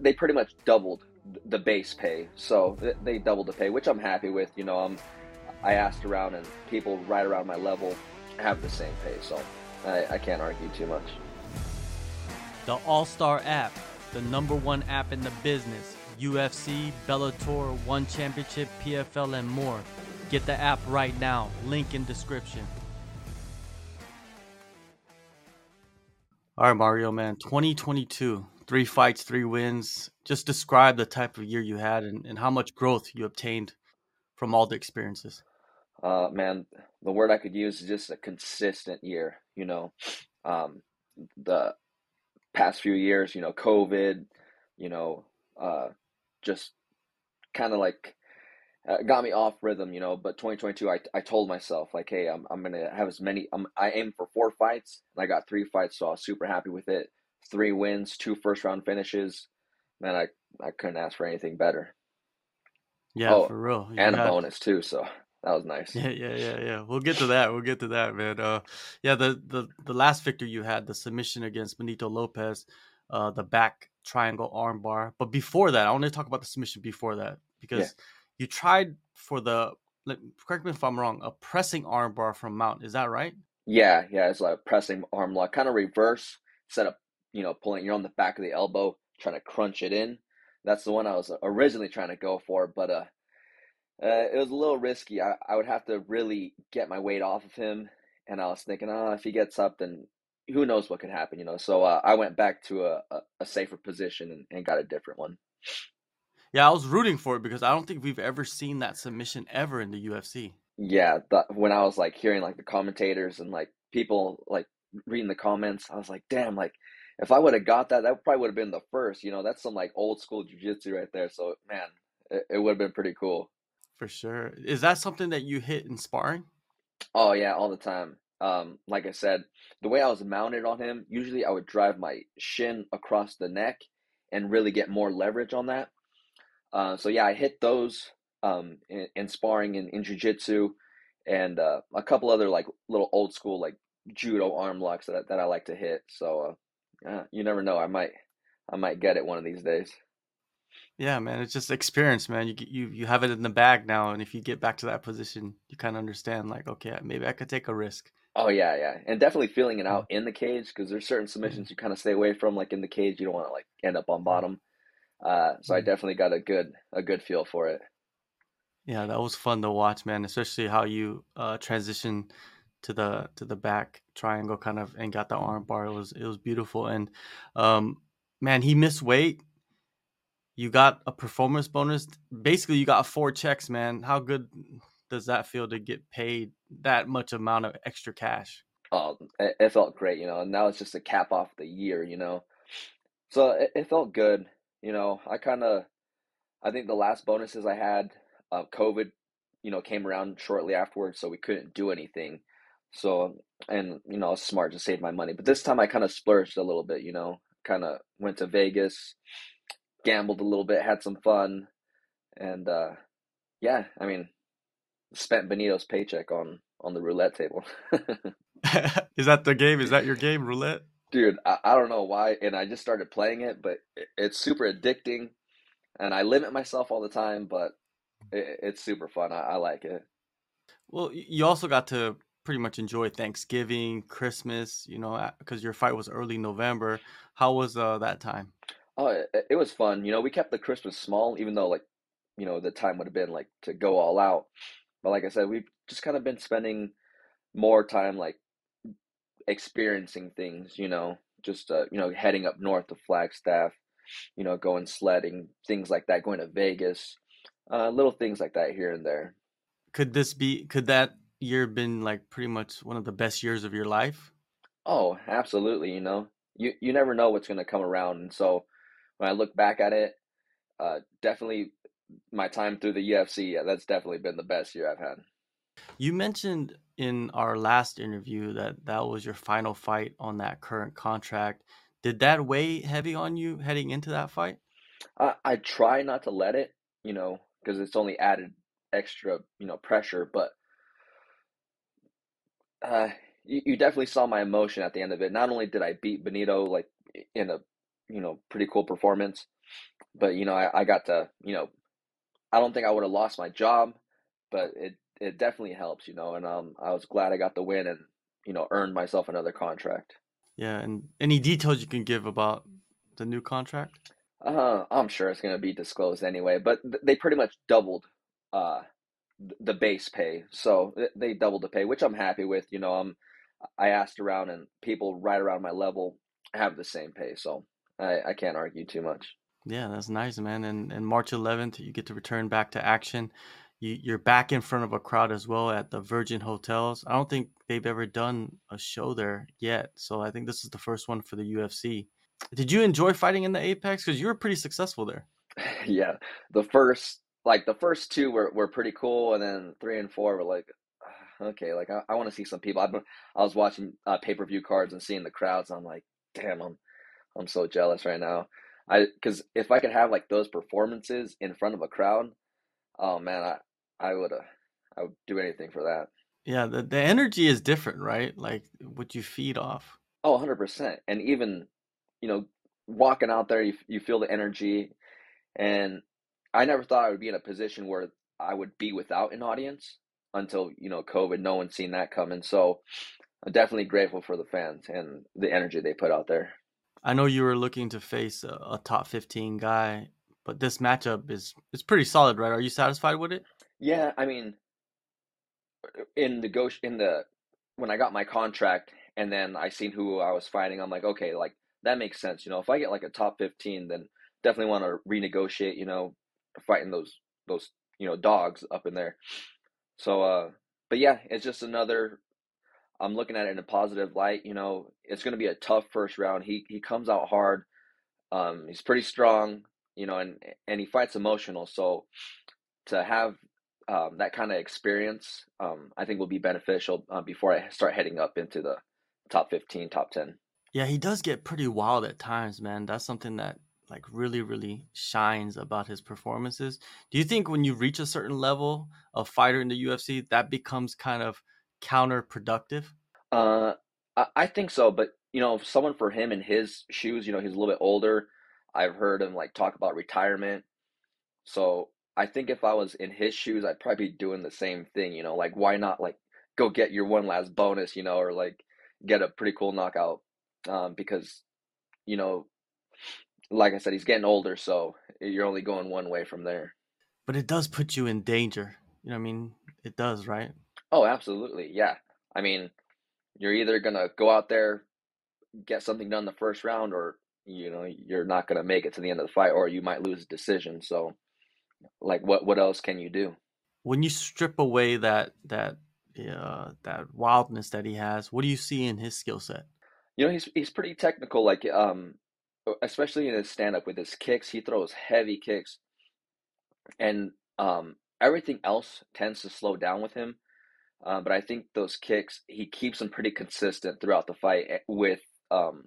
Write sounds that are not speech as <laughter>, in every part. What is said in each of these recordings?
they pretty much doubled the base pay, so they doubled the pay, which I'm happy with. You know, I'm I asked around, and people right around my level have the same pay, so I, I can't argue too much. The All Star app, the number one app in the business. UFC, Bellator, One Championship, PFL, and more. Get the app right now. Link in description. All right, Mario, man. 2022, three fights, three wins. Just describe the type of year you had and, and how much growth you obtained from all the experiences. Uh, man, the word I could use is just a consistent year. You know, um, the past few years, you know, COVID, you know, uh, just kind of like uh, got me off rhythm, you know. But 2022, I, I told myself like, hey, I'm I'm gonna have as many. I'm, I aim for four fights, and I got three fights, so I was super happy with it. Three wins, two first round finishes. Man, I I couldn't ask for anything better. Yeah, oh, for real. You and a bonus too, so that was nice. Yeah, yeah, yeah, yeah. We'll get to that. We'll get to that, man. Uh, yeah, the the the last victory you had, the submission against Benito Lopez, uh, the back triangle armbar. But before that, I want to talk about the submission before that because yeah. you tried for the correct me if I'm wrong, a pressing armbar from Mount. Is that right? Yeah, yeah. It's like a pressing arm lock, kind of reverse set up. You know, pulling. You're on the back of the elbow, trying to crunch it in. That's the one I was originally trying to go for, but uh, uh it was a little risky. I, I would have to really get my weight off of him, and I was thinking, oh, if he gets up, then who knows what could happen, you know. So uh, I went back to a, a, a safer position and, and, got a different one. Yeah, I was rooting for it because I don't think we've ever seen that submission ever in the UFC. Yeah, the, when I was like hearing like the commentators and like people like reading the comments, I was like, damn, like if I would have got that, that probably would have been the first. You know, that's some like old school jujitsu right there. So man, it, it would have been pretty cool. For sure. Is that something that you hit in sparring? Oh yeah, all the time. Um, like I said, the way I was mounted on him, usually I would drive my shin across the neck and really get more leverage on that. Uh, so yeah, I hit those um, in, in sparring in, in jiu-jitsu and uh, a couple other like little old school like judo arm locks that I, that I like to hit. So uh, uh, you never know, I might I might get it one of these days. Yeah, man, it's just experience, man. You you you have it in the bag now, and if you get back to that position, you kind of understand, like, okay, maybe I could take a risk. Oh yeah, yeah, and definitely feeling it out in the cage because there's certain submissions you kind of stay away from, like in the cage. You don't want to like end up on bottom. Uh, so I definitely got a good a good feel for it. Yeah, that was fun to watch, man. Especially how you uh, transition to the to the back triangle, kind of, and got the arm bar. It was it was beautiful, and um, man, he missed weight. You got a performance bonus. Basically, you got four checks, man. How good does that feel to get paid that much amount of extra cash? Oh, it, it felt great, you know. And now it's just a cap off the year, you know. So it, it felt good, you know. I kind of, I think the last bonuses I had, uh, COVID, you know, came around shortly afterwards, so we couldn't do anything. So, and you know, I was smart to save my money. But this time I kind of splurged a little bit, you know. Kind of went to Vegas, gambled a little bit, had some fun, and uh, yeah, I mean, spent Benito's paycheck on on the roulette table. <laughs> <laughs> Is that the game? Is that your game, roulette? Dude, I, I don't know why, and I just started playing it, but it, it's super addicting, and I limit myself all the time, but it, it's super fun. I, I like it. Well, you also got to pretty much enjoy Thanksgiving, Christmas, you know, because your fight was early November. How was uh, that time? Oh, it, it was fun. You know, we kept the Christmas small, even though like, you know, the time would have been like to go all out. But like I said, we've just kind of been spending more time like experiencing things, you know, just uh, you know, heading up north to Flagstaff, you know, going sledding, things like that, going to Vegas, uh, little things like that here and there. Could this be? Could that year been like pretty much one of the best years of your life? Oh, absolutely. You know, you you never know what's going to come around, and so when I look back at it, uh, definitely my time through the UFC, yeah, that's definitely been the best year I've had. You mentioned in our last interview that that was your final fight on that current contract. Did that weigh heavy on you heading into that fight? I, I try not to let it, you know, because it's only added extra, you know, pressure. But uh, you, you definitely saw my emotion at the end of it. Not only did I beat Benito like in a, you know, pretty cool performance, but you know, I, I got to, you know, I don't think I would have lost my job, but it it definitely helps, you know, and um, I was glad I got the win and you know earned myself another contract. Yeah, and any details you can give about the new contract? Uh, I'm sure it's going to be disclosed anyway, but th- they pretty much doubled uh, the base pay, so they doubled the pay, which I'm happy with. You know, I'm I asked around, and people right around my level have the same pay, so I, I can't argue too much. Yeah, that's nice, man. And and March 11th, you get to return back to action. You, you're back in front of a crowd as well at the Virgin Hotels. I don't think they've ever done a show there yet, so I think this is the first one for the UFC. Did you enjoy fighting in the Apex? Because you were pretty successful there. <laughs> yeah, the first like the first two were, were pretty cool, and then three and four were like, okay, like I, I want to see some people. I've been, I was watching uh, pay per view cards and seeing the crowds. I'm like, damn, I'm I'm so jealous right now. I because if I could have like those performances in front of a crowd, oh man, I I would uh, I would do anything for that. Yeah, the the energy is different, right? Like what you feed off. Oh, 100%. And even, you know, walking out there, you you feel the energy. And I never thought I would be in a position where I would be without an audience until, you know, COVID. No one's seen that coming. So I'm definitely grateful for the fans and the energy they put out there. I know you were looking to face a, a top 15 guy, but this matchup is is pretty solid, right? Are you satisfied with it? Yeah, I mean, in the go in the when I got my contract and then I seen who I was fighting, I'm like, okay, like that makes sense. You know, if I get like a top 15, then definitely want to renegotiate, you know, fighting those those, you know, dogs up in there. So uh but yeah, it's just another I'm looking at it in a positive light, you know, it's going to be a tough first round. He he comes out hard. Um he's pretty strong, you know, and and he fights emotional. So to have um, that kind of experience, um, I think will be beneficial uh, before I start heading up into the top 15, top 10. Yeah, he does get pretty wild at times, man. That's something that like really, really shines about his performances. Do you think when you reach a certain level of fighter in the UFC, that becomes kind of counterproductive? Uh, I, think so, but you know, someone for him in his shoes, you know, he's a little bit older. I've heard him like talk about retirement. So I think if I was in his shoes, I'd probably be doing the same thing, you know, like why not like go get your one last bonus, you know, or like get a pretty cool knockout. Um, because, you know, like I said, he's getting older, so you're only going one way from there. But it does put you in danger. You know what I mean? It does, right? Oh, absolutely. Yeah. I mean, you're either gonna go out there, get something done the first round, or you know, you're not gonna make it to the end of the fight, or you might lose a decision. So like what what else can you do? When you strip away that that uh, that wildness that he has, what do you see in his skill set? You know, he's he's pretty technical. Like um, especially in his stand up with his kicks, he throws heavy kicks, and um, everything else tends to slow down with him. Uh, but I think those kicks, he keeps them pretty consistent throughout the fight eh, with um,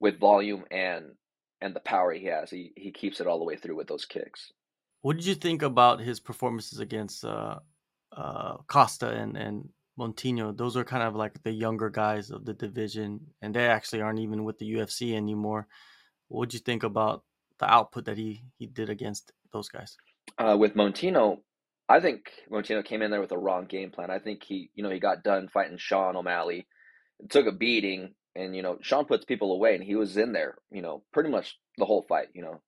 with volume and and the power he has. He he keeps it all the way through with those kicks. What did you think about his performances against uh, uh, Costa and and Moutinho? Those are kind of like the younger guys of the division, and they actually aren't even with the UFC anymore. What did you think about the output that he he did against those guys? Uh, with Montino, I think Montino came in there with a wrong game plan. I think he, you know, he got done fighting Sean O'Malley, took a beating, and you know, Sean puts people away, and he was in there, you know, pretty much the whole fight, you know.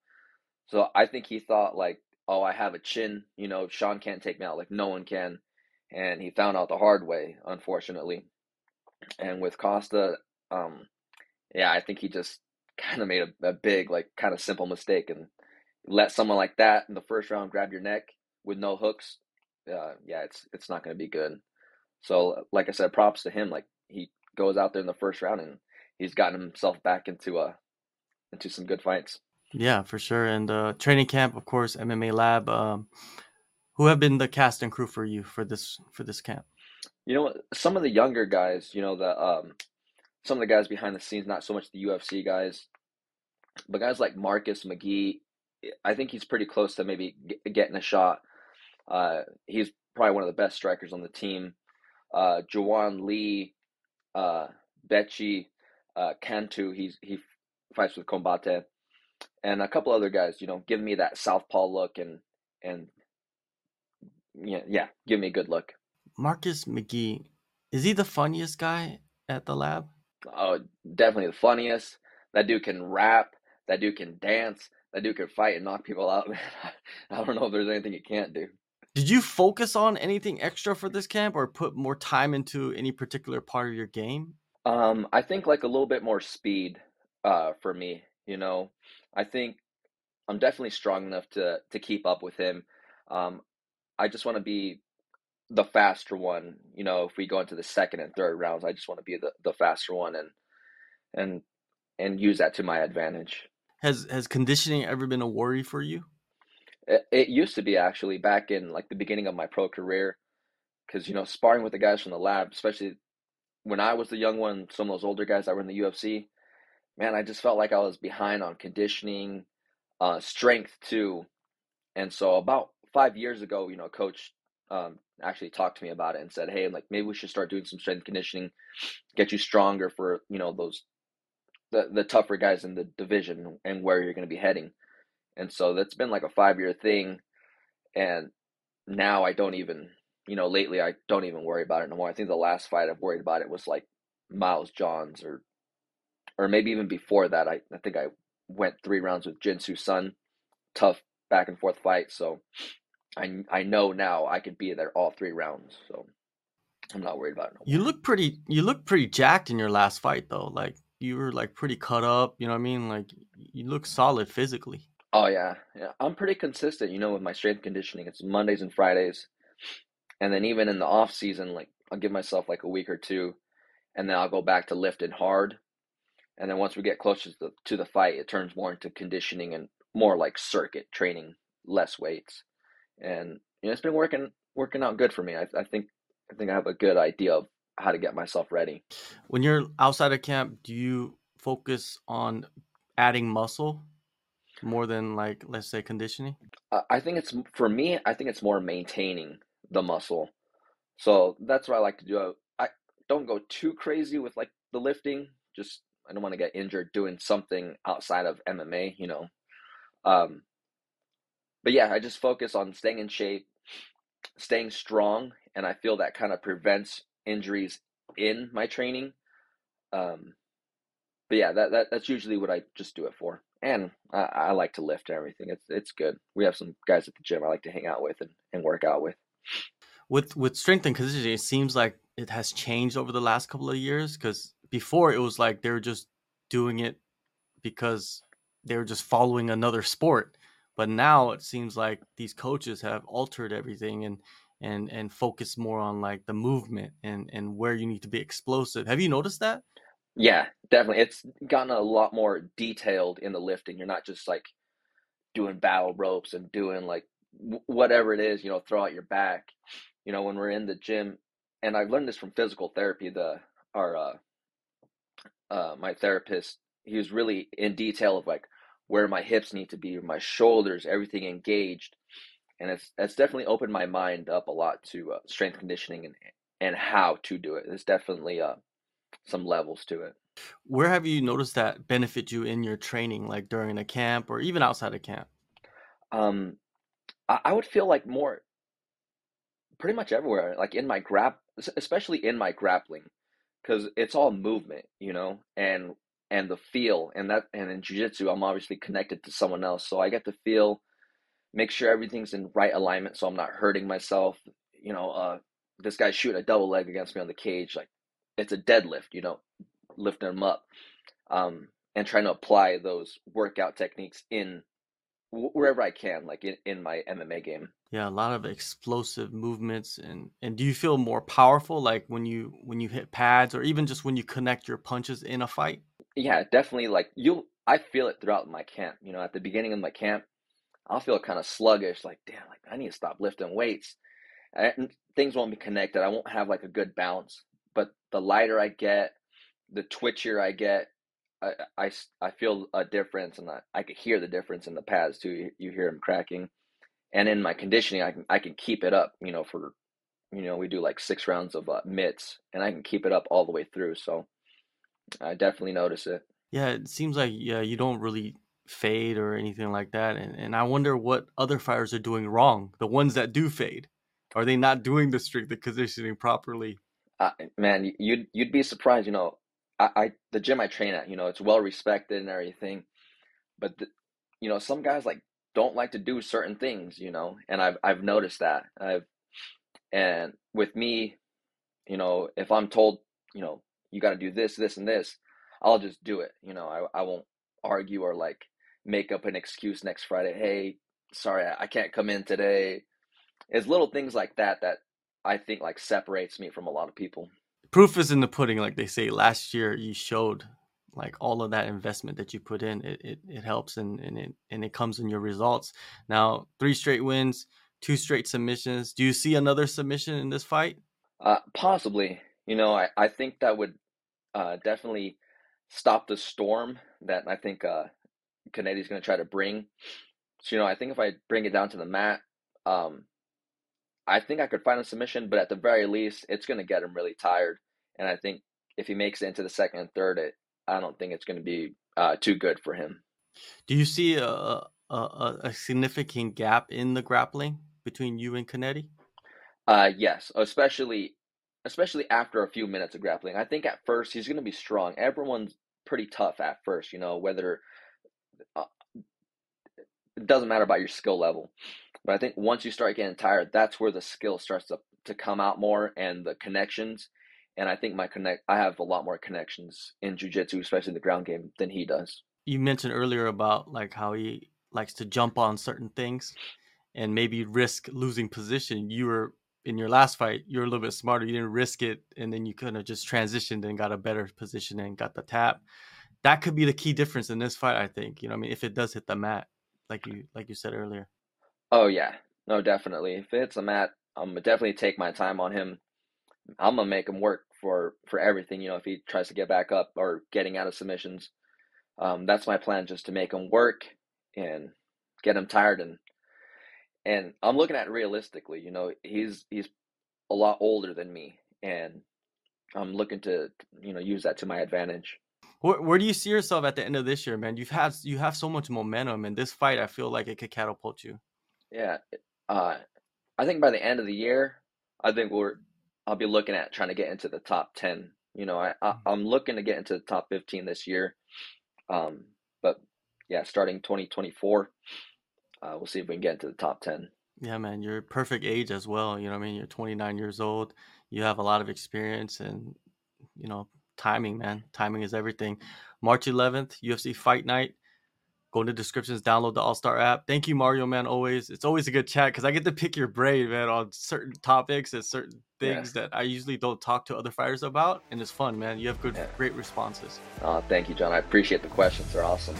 So I think he thought like oh, I have a chin, you know, Sean can't take me out like no one can. And he found out the hard way, unfortunately. And with Costa, um, yeah, I think he just kind of made a, a big, like, kind of simple mistake and let someone like that in the first round grab your neck with no hooks. Uh, yeah, it's it's not going to be good. So, like I said, props to him. Like he goes out there in the first round and he's gotten himself back into a uh, into some good fights. Yeah, for sure. And uh, training camp, of course, MMA Lab. Um, who have been the cast and crew for you for this for this camp? You know, some of the younger guys. You know, the um, some of the guys behind the scenes, not so much the UFC guys, but guys like Marcus McGhee, I think he's pretty close to maybe getting a shot. Uh, he's probably one of the best strikers on the team. Uh, Jawan Lee, uh, Becci, uh, Cantu. He's he fights with Combate. and a couple other guys, you know, give me that southpaw look and and yeah, yeah, give me a good look. Marcus McGhee, is he the funniest guy at the lab? Oh, definitely the funniest. That dude can rap. That dude can dance. That dude can fight and knock people out. <laughs> Man, I don't know if there's anything he can't do. Did you focus on anything extra for this camp, or put more time into any particular part of your game? Um, I think like a little bit more speed uh, for me. You know, I think I'm definitely strong enough to to keep up with him. Um, I just want to be the faster one. You know, if we go into the second and third rounds, I just want to be the, the faster one and and and use that to my advantage. Has has conditioning ever been a worry for you? It, it used to be actually back in like the beginning of my pro career, because you know sparring with the guys from the lab, especially when I was the young one, some of those older guys that were in the UFC, man, I just felt like I was behind on conditioning, uh, strength too, and so about five years ago, you know, coach um, actually talked to me about it and said, "Hey, like maybe we should start doing some strength conditioning, get you stronger for you know those the the tougher guys in the division and where you're going to be heading." And so that's been like a five year thing, and now I don't even you know lately I don't even worry about it no more. I think the last fight I've worried about it was like Miles Johns or or maybe even before that. I I think I went three rounds with Jin Sun, tough back and forth fight. So I I know now I could be there all three rounds, so I'm not worried about it. No you look pretty. You look pretty jacked in your last fight, though. Like you were like pretty cut up. You know what I mean? Like you look solid physically. Oh yeah, yeah. I'm pretty consistent. You know, with my strength conditioning, it's Mondays and Fridays, and then even in the off season, like I'll give myself like a week or two, and then I'll go back to lifting hard, and then once we get closer to the, to the fight, it turns more into conditioning and more like circuit training, less weights and you know, it's been working working out good for me. I, I think I think I have a good idea of how to get myself ready. When you're outside of camp, do you focus on adding muscle more than like let's say conditioning? I think it's for me. I think it's more maintaining the muscle. So that's what I like to do. I, I don't go too crazy with like the lifting. Just I don't want to get injured doing something outside of MMA. You know, um, but yeah, I just focus on staying in shape, staying strong, and I feel that kind of prevents injuries in my training. Um, but yeah, that, that that's usually what I just do it for. And I, I like to lift and everything. It's it's good. We have some guys at the gym I like to hang out with and, and work out with. With with strength and conditioning, it seems like it has changed over the last couple of years. Because before it was like they were just doing it because they were just following another sport but now it seems like these coaches have altered everything and and and focus more on like the movement and and where you need to be explosive. Have you noticed that? Yeah, definitely. It's gotten a lot more detailed in the lifting. You're not just like doing battle ropes and doing like whatever it is, you know, throw out your back. You know, when we're in the gym, and I've learned this from physical therapy. The our uh, uh, my therapist, he was really in detail of like where my hips need to be, my shoulders, everything engaged, and it's it's definitely opened my mind up a lot to uh, strength conditioning and and how to do it. There's definitely uh, some levels to it. Where have you noticed that benefit you in your training, like during a camp or even outside of camp? Um, I, I would feel like more, pretty much everywhere, like in my grap, especially in my grappling, because it's all movement, you know, and and the feel and that and in jiu-jitsu i'm obviously connected to someone else so i get to feel make sure everything's in right alignment so i'm not hurting myself you know uh this guy's shooting a double leg against me on the cage like it's a deadlift you know lifting him up um and trying to apply those workout techniques in wherever i can like in, in my mma game. Yeah a lot of explosive movements and and do you feel more powerful like when you when you hit pads or even just when you connect your punches in a fight yeah, definitely. Like you, I feel it throughout my camp. You know, at the beginning of my camp, I'll feel kind of sluggish. Like, damn, like I need to stop lifting weights. And things won't be connected. I won't have like a good balance. But the lighter I get, the twitchier I get, I, I, I feel a difference, and I, I could hear the difference in the pads too. You, you hear them cracking, and in my conditioning, I can I can keep it up. You know, for you know we do like six rounds of uh, mitts, and I can keep it up all the way through. So I definitely notice it. Yeah, it seems like yeah, you don't really fade or anything like that. And and I wonder what other fighters are doing wrong. The ones that do fade, are they not doing the strict the conditioning properly? Uh, man, you'd you'd be surprised. You know, I, I the gym I train at, you know, it's well respected and everything, but the, you know, some guys like don't like to do certain things. You know, and I've I've noticed that. I've and with me, you know, if I'm told, you know, you got to do this, this, and this, I'll just do it. You know, I I won't argue or like make up an excuse next Friday. Hey, sorry, I can't come in today. It's little things like that that I think like separates me from a lot of people. Proof is in the pudding, like they say. Last year, you showed like all of that investment that you put in. It it, it helps and, and it and it comes in your results. Now, three straight wins, two straight submissions. Do you see another submission in this fight? Uh, possibly. You know, I, I think that would uh, definitely stop the storm that I think uh, going to try to bring. So, you know, I think if I bring it down to the mat, um, I think I could find a submission, but at the very least, it's going to get him really tired. And I think if he makes it into the second and third, it I don't think it's going to be uh, too good for him. Do you see a, a, a significant gap in the grappling between you and Cannetti? Uh, yes, especially especially after a few minutes of grappling. I think at first he's going to be strong. Everyone's pretty tough at first, you know, whether uh, it doesn't matter about your skill level. But I think once you start getting tired, that's where the skill starts to, to come out more and the connections. And I think my connect, I have a lot more connections in jujitsu, especially the ground game, than he does. You mentioned earlier about like how he likes to jump on certain things and maybe risk losing position. You were in your last fight, you were a little bit smarter. You didn't risk it, and then you kind of just transitioned and got a better position and got the tap. That could be the key difference in this fight, I think. You know, I mean, if it does hit the mat, like you like you said earlier. Oh yeah, no, definitely. If it hits the mat, I'm gonna definitely take my time on him. I'm gonna make him work for for everything. You know, if he tries to get back up or getting out of submissions, um, that's my plan, just to make him work and get him tired and and I'm looking at realistically, you know, he's he's a lot older than me, and I'm looking to you know use that to my advantage. Where, where do you see yourself at the end of this year, man? You've had you have so much momentum, and this fight, I feel like it could catapult you. Yeah, uh, I think by the end of the year, I think we're I'll be looking at trying to get into the top ten. You know, I, I am mm-hmm. looking to get into the top fifteen this year. Um, but yeah, starting 2024, uh, we'll see if we can get into the top 10. Yeah, man, you're perfect age as well. You know I mean? You're 29 years old. You have a lot of experience and, you know, timing, man. Timing is everything. March 11th, UFC Fight Night. Go in the descriptions, download the All Star app. Thank you, Mario, man. Always, it's always a good chat because I get to pick your brain, man, on certain topics and certain things yeah. that I usually don't talk to other fighters about, and it's fun, man. You have good, yeah. great responses. Oh, thank you, John. I appreciate the questions. They're awesome.